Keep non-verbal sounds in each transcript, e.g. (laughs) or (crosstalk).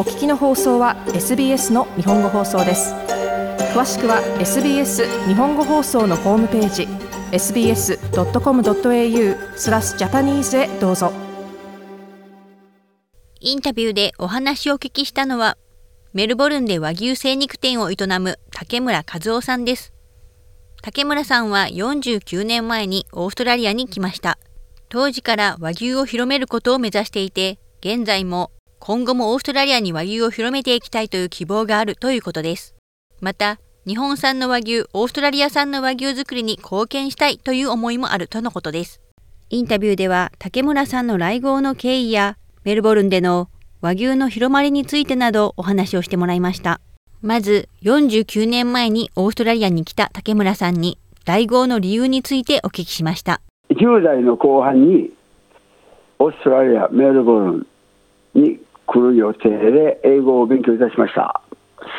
お聞きの放送は SBS の日本語放送です。詳しくは SBS 日本語放送のホームページ sbs.com.au スラスジャパニーズへどうぞ。インタビューでお話をお聞きしたのはメルボルンで和牛精肉店を営む竹村和夫さんです。竹村さんは49年前にオーストラリアに来ました。当時から和牛を広めることを目指していて現在も今後もオーストラリアに和牛を広めていきたいという希望があるということです。また、日本産の和牛、オーストラリア産の和牛作りに貢献したいという思いもあるとのことです。インタビューでは竹村さんの来合の経緯やメルボルンでの和牛の広まりについてなどお話をしてもらいました。まず49年前にオーストラリアに来た竹村さんに来合の理由についてお聞きしました。10代の後半にオーストラリア・メルボルンに来る予定で英語を勉強いたしました。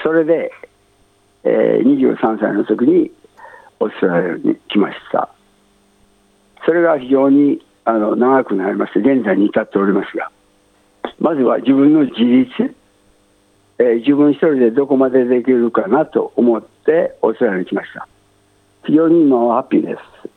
それで、えー、23歳の時にオーストラリアに来ました。それが非常にあの長くなりまして現在に至っておりますがまずは自分の自立、えー、自分一人でどこまでできるかなと思ってオーストラリアに来ました。非常に今はハッピーです。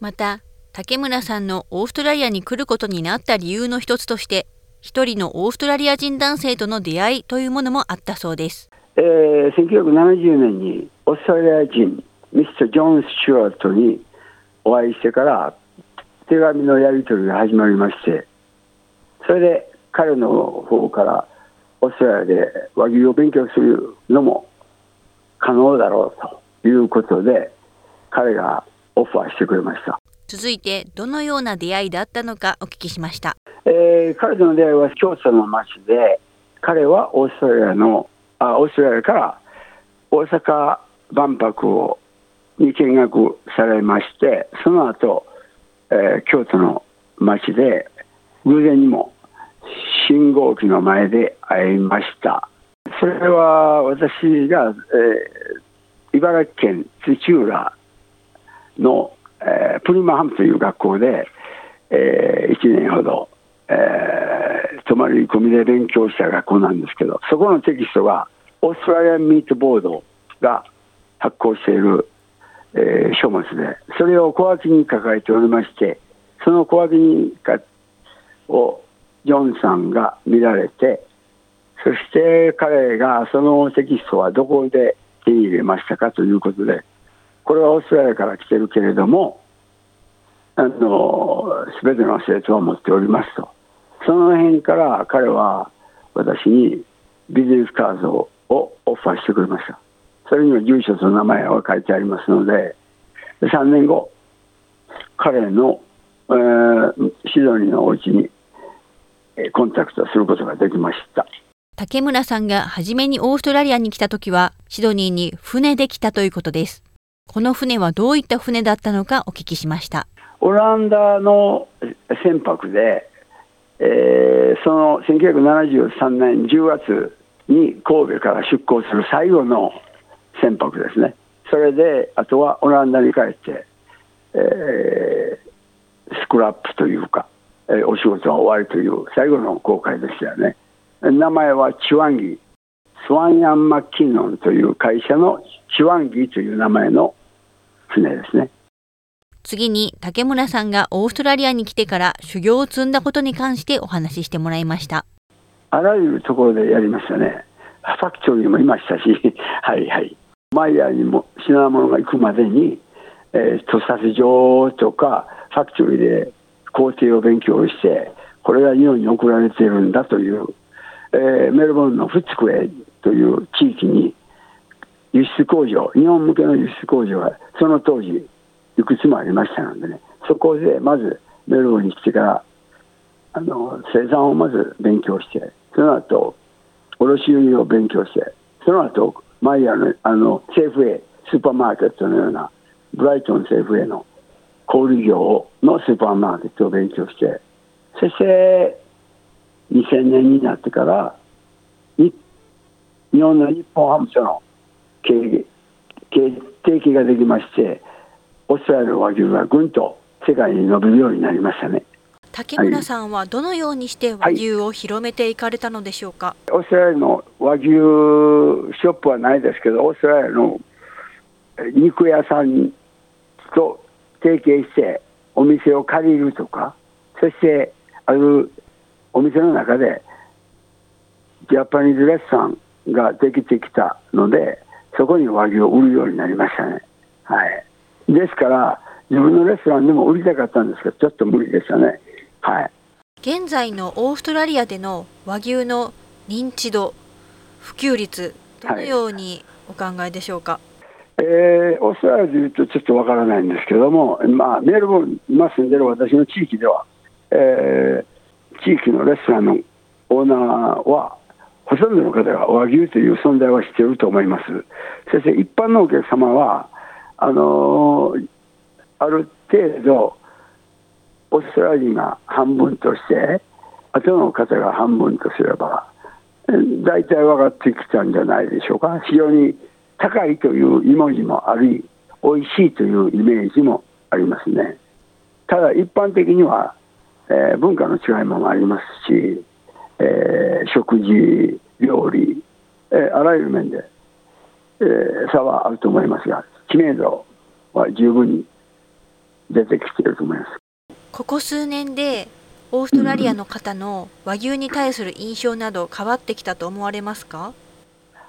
また竹村さんのオーストラリアに来ることになった理由の一つとして一人のオーストラリア人男性との出会いというものもあったそうです、えー、1970年にオーストラリア人ミスター・ジョン・スチュワートにお会いしてから手紙のやり取りが始まりましてそれで彼の方からオーストラリアで和牛を勉強するのも可能だろうということで彼がオファーしてくれました。続いてどのような出会いだったのかお聞きしました。えー、彼との出会いは京都の町で彼はオーストラリアのあオーストラリアから大阪万博をに見学されましてその後、えー、京都の町で偶然にも信号機の前で会いました。それは私が、えー、茨城県土浦の、えー、プリマハムという学校で、えー、1年ほどえー、泊まり込みで勉強した学校なんですけどそこのテキストがオーストラリアンミートボードが発行している、えー、書物でそれを小脇に抱えておりましてその小脇にかをジョンさんが見られてそして彼がそのテキストはどこで手に入れましたかということでこれはオーストラリアから来てるけれどもあの全ての生徒を持っておりますと。その辺から彼は私にビジネスカードをオファーしてくれました。それには住所と名前が書いてありますので3年後彼の、えー、シドニーのお家にコンタクトすることができました。竹村さんが初めにオーストラリアに来た時はシドニーに船で来たということです。この船はどういった船だったのかお聞きしました。オランダの船舶でえー、その1973年10月に神戸から出港する最後の船舶ですね、それであとはオランダに帰って、えー、スクラップというか、えー、お仕事は終わりという最後の航海でしたよね。名前はチュワンギ。スワンヤン・マッキンノンという会社のチワンギという名前の船ですね。次に竹村さんがオーストラリアに来てから修行を積んだことに関してお話ししてもらいました。あらゆるところでやりましたね。ファクトリーもいましたし (laughs) はいはい。マイヤーにも品物が行くまでに、えー、屠殺場とかファクトリーで工程を勉強してこれが日本に送られているんだという、えー、メルボルンのフッツクエという地域に輸出工場日本向けの輸出工場はその当時いくつもありましたのでねそこでまずメルボンに来てからあの生産をまず勉強してその後卸売を勉強してその後マイヤーのあのセーフウェイスーパーマーケットのようなブライトンセーフウェイの小売業のスーパーマーケットを勉強してそして2000年になってから日本の日本ハム社の経営提携ができましてオーストラリアの和牛がぐんと世界に伸びるようになりましたね。竹村さんはどのようにして和牛を広めていかれたのでしょうか、オーストラリアの和牛ショップはないですけど、オーストラリアの肉屋さんと提携してお店を借りるとか、そしてあるお店の中でジャパニーズレストランができてきたので、そこに和牛を売るようになりましたね。はい。ですから、自分のレストランでも売りたかったんですけど、ちょっと無理でしたね。はい。現在のオーストラリアでの和牛の認知度、普及率、どのようにお考えでしょうか？はいえー、オーストラリアでいうとちょっとわからないんですけども、まあ、メルボルン、今住んでる私の地域では、えー、地域のレストランのオーナーは、ほとんどの方が和牛という存在は知っていると思います。そして一般のお客様は、あのー、ある程度、オーストラリアが半分として、後の方が半分とすれば、大体分かってきたんじゃないでしょうか。非常に高いというイメージもあり、美味しいというイメージもありますね。ただ一般的には、えー、文化の違いもありますし、えー、食事、料理、えー、あらゆる面で、えー、差はあると思いますが、知名度は十分に出てきていると思います。ここ数年でオーストラリアの方の和牛に対する印象など変わってきたと思われますか、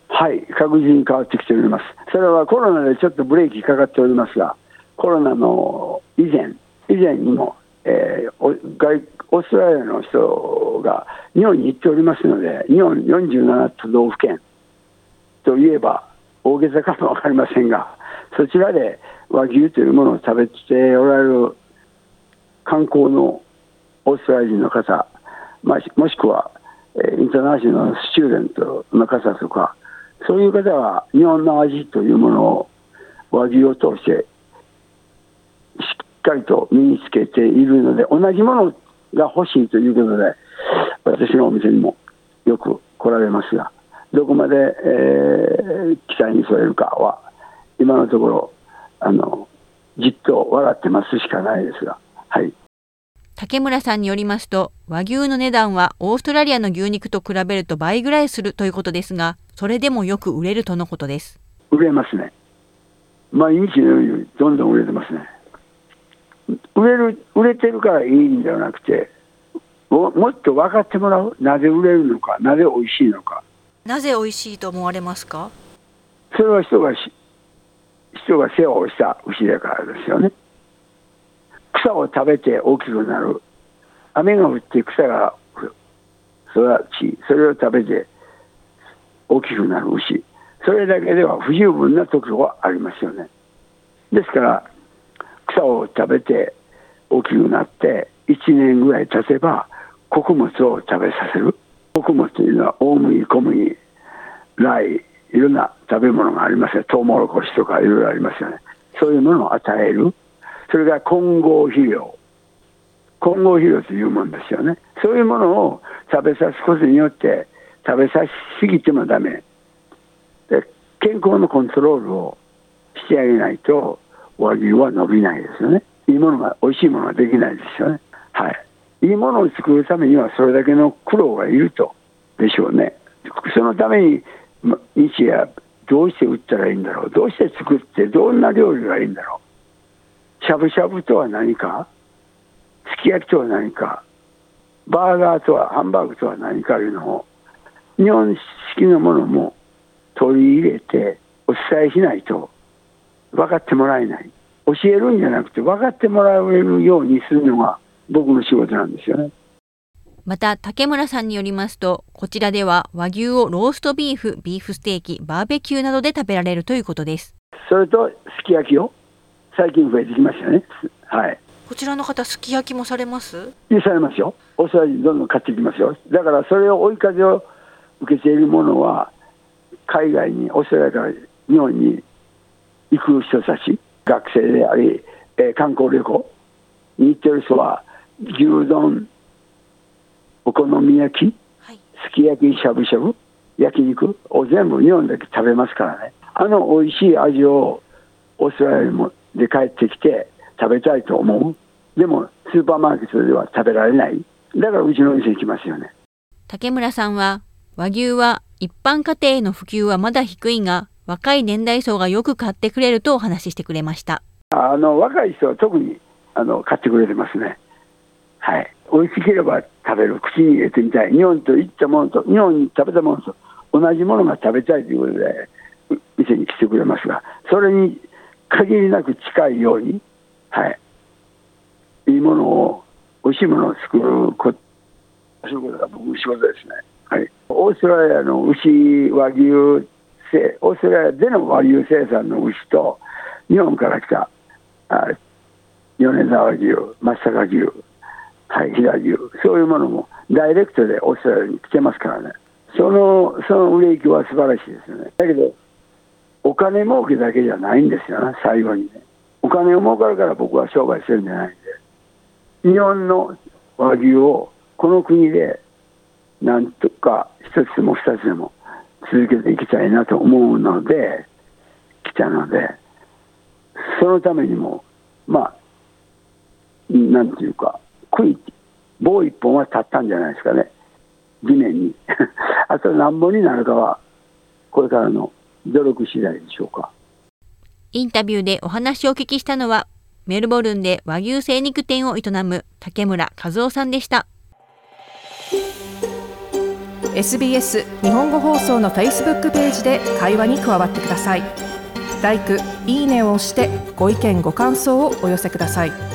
はい、確実に変わってきております。それはコロナでちょっとブレーキかかっておりますが、コロナの以前、以前にも、えー、オーストラリアの人が日本に行っておりますので、日本47都道府県といえば大げさかも分かりませんが、そちらで和牛というものを食べておられる観光のオーストラリア人の方、まあ、もしくは、えインターナショナルスチューデントの方とか、そういう方は日本の味というものを和牛を通してかりと身につけているので、同じものが欲しいということで、私のお店にもよく来られますが、どこまで、えー、期待に添えるかは、今のところ、あのじっと笑ってますしかないですが、はい。竹村さんによりますと和牛の値段はオーストラリアの牛肉と比べると倍ぐらいするということですがそれでもよく売れるとのことです。売れますね。毎日のようにどんどん売れてますね売れる売れてるからいいんではなくてもっと分かってもらう。なぜ売れるのかなぜ美味しいのか。なぜ美味しいと思われますか？それは人が人が世話をした牛だからですよね。草を食べて大きくなる。雨が降って草が育ちそれを食べて大きくなる牛。それだけでは不十分なところはありますよね。ですから草を食べて大きくなって1年ぐらい経てば穀物を食べさせる。穀物というのは大麦小麦雷いろんな食べ物がありますよ。トウモロコシとかいろいろありますよね。そういうものを与える。それが混合肥料。混合肥料というものですよね。そういうものを食べさすことによって食べさしすぎてもダメ。で健康のコントロールをしてあげないと和牛は伸びないですよね。いいものが美味しいものができないですよね。はい。いいものを作るためにはそれだけの苦労がいるとでしょうね。そのために日夜どうして売ったらいいんだろう。どうして作ってどんな料理がいいんだろう。しゃぶしゃぶとは何か。すき焼きとは何か。バーガーとはハンバーグとは何かいうのを日本式のものも取り入れてお伝えしないと分かってもらえない教えるんじゃなくて分かってもらえるようにするのが僕の仕事なんですよねまた竹村さんによりますとこちらでは和牛をローストビーフビーフステーキバーベキューなどで食べられるということですそれとすき焼きを最近増えてきましたね。はい。こちらの方、すき焼きもされます？されますよ。お世話にどんどん買ってきますよ。だからそれを追い風を受けているものは、海外に、オーストラリアから日本に行く人たち、学生であり、えー、観光旅行に行ってる人は、牛丼、お好み焼き、はい、すき焼き、しゃぶしゃぶ、焼肉を全部日本だけ食べますからね。あの美味しい味をオーストラリアにもで帰ってきて食べたいと思うでもスーパーマーケットでは食べられない。だからうちの店に来ますよね。竹村さんは和牛は一般家庭への普及はまだ低いが若い年代層がよく買ってくれるとお話ししてくれましたあの若い人は特にあの買ってくれてますね。はい。美味しければ食べる、口に入れてみたい。日本といったものと、日本に食べたものと同じものが食べたいということで、店に来てくれますが、それに限りなく近いように、はい。いいものを、美味しいものを作ること、そういうことが僕の仕事ですね。はい。オーストラリアの牛、和牛、せオーストラリアでの和牛生産の牛と、日本から来た、あ米沢牛、松阪牛、はい、飛騨牛、そういうものもダイレクトでオーストラリアに来てますからね、そのその売れ行きは素晴らしいですよね。だけど、お金儲けだけじゃないんですよね、最後にね。お金を儲かるから僕は商売してるんじゃないんで、日本の和牛をこの国でなんとか一つでも二つでも続けていきたいなと思うので、来たので、そのためにも、まあ、なんていうか、杭、棒一本は立ったんじゃないですかね、地面に。(laughs) あと何本になるかは、これからの努力次第でしょうか。インタビューでお話をお聞きしたのはメルボルンで和牛精肉店を営む竹村和夫さんでした SBS 日本語放送の Facebook ページで会話に加わってください。「ライク」「いいね」を押してご意見ご感想をお寄せください。